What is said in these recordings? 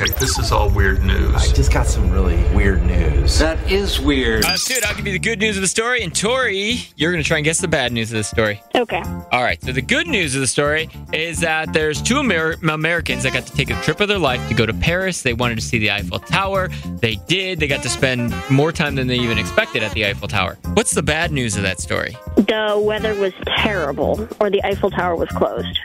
Okay, this is all weird news. I just got some really weird news. That is weird. Uh, dude, I'll give you the good news of the story, and Tori, you're gonna try and guess the bad news of the story. Okay. All right. So the good news of the story is that there's two Amer- Americans that got to take a trip of their life to go to Paris. They wanted to see the Eiffel Tower. They did. They got to spend more time than they even expected at the Eiffel Tower. What's the bad news of that story? The weather was terrible, or the Eiffel Tower was closed.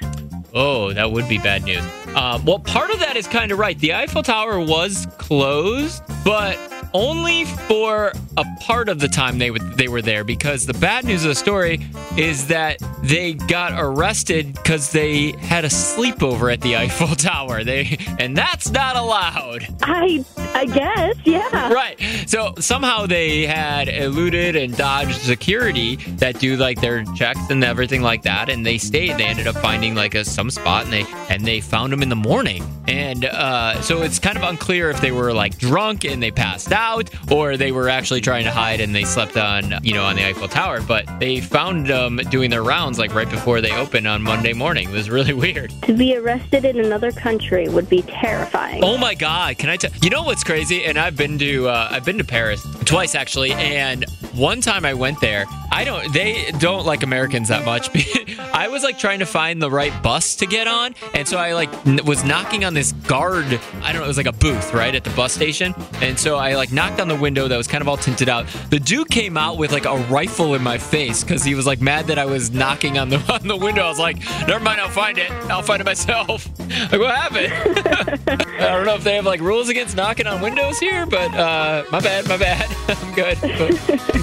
Oh, that would be bad news. Uh, well, part of that is kind of right. The Eiffel Tower was closed, but only for a part of the time they would they were there because the bad news of the story is that they got arrested because they had a sleepover at the Eiffel Tower. They and that's not allowed. I I guess, yeah. Right. So somehow they had eluded and dodged security that do like their checks and everything like that, and they stayed. They ended up finding like a some spot, and they and they found them in the morning. And uh, so it's kind of unclear if they were like drunk and they passed out, or they were actually trying to hide and they slept on you know on the Eiffel Tower. But they found them doing their rounds like right before they opened on Monday morning. It was really weird. To be arrested in another country would be terrifying. Oh my god! Can I tell you know what's crazy? And I've been to uh, I've been to Paris twice actually, and one time I went there. I don't they don't like Americans that much. I was like trying to find the right bus to get on, and so I like was knocking on this guard. I don't know. It was like a booth right at the bus station, and so I like knocked on the window that was kind of all tinted out. The dude came out with like a rifle in my face because he was like mad that I was knocking on the on the window. I was like, never mind, I'll find it. I'll find it myself. Like what happened? I don't know if they have like rules against knocking on windows here, but uh, my bad, my bad. I'm good. But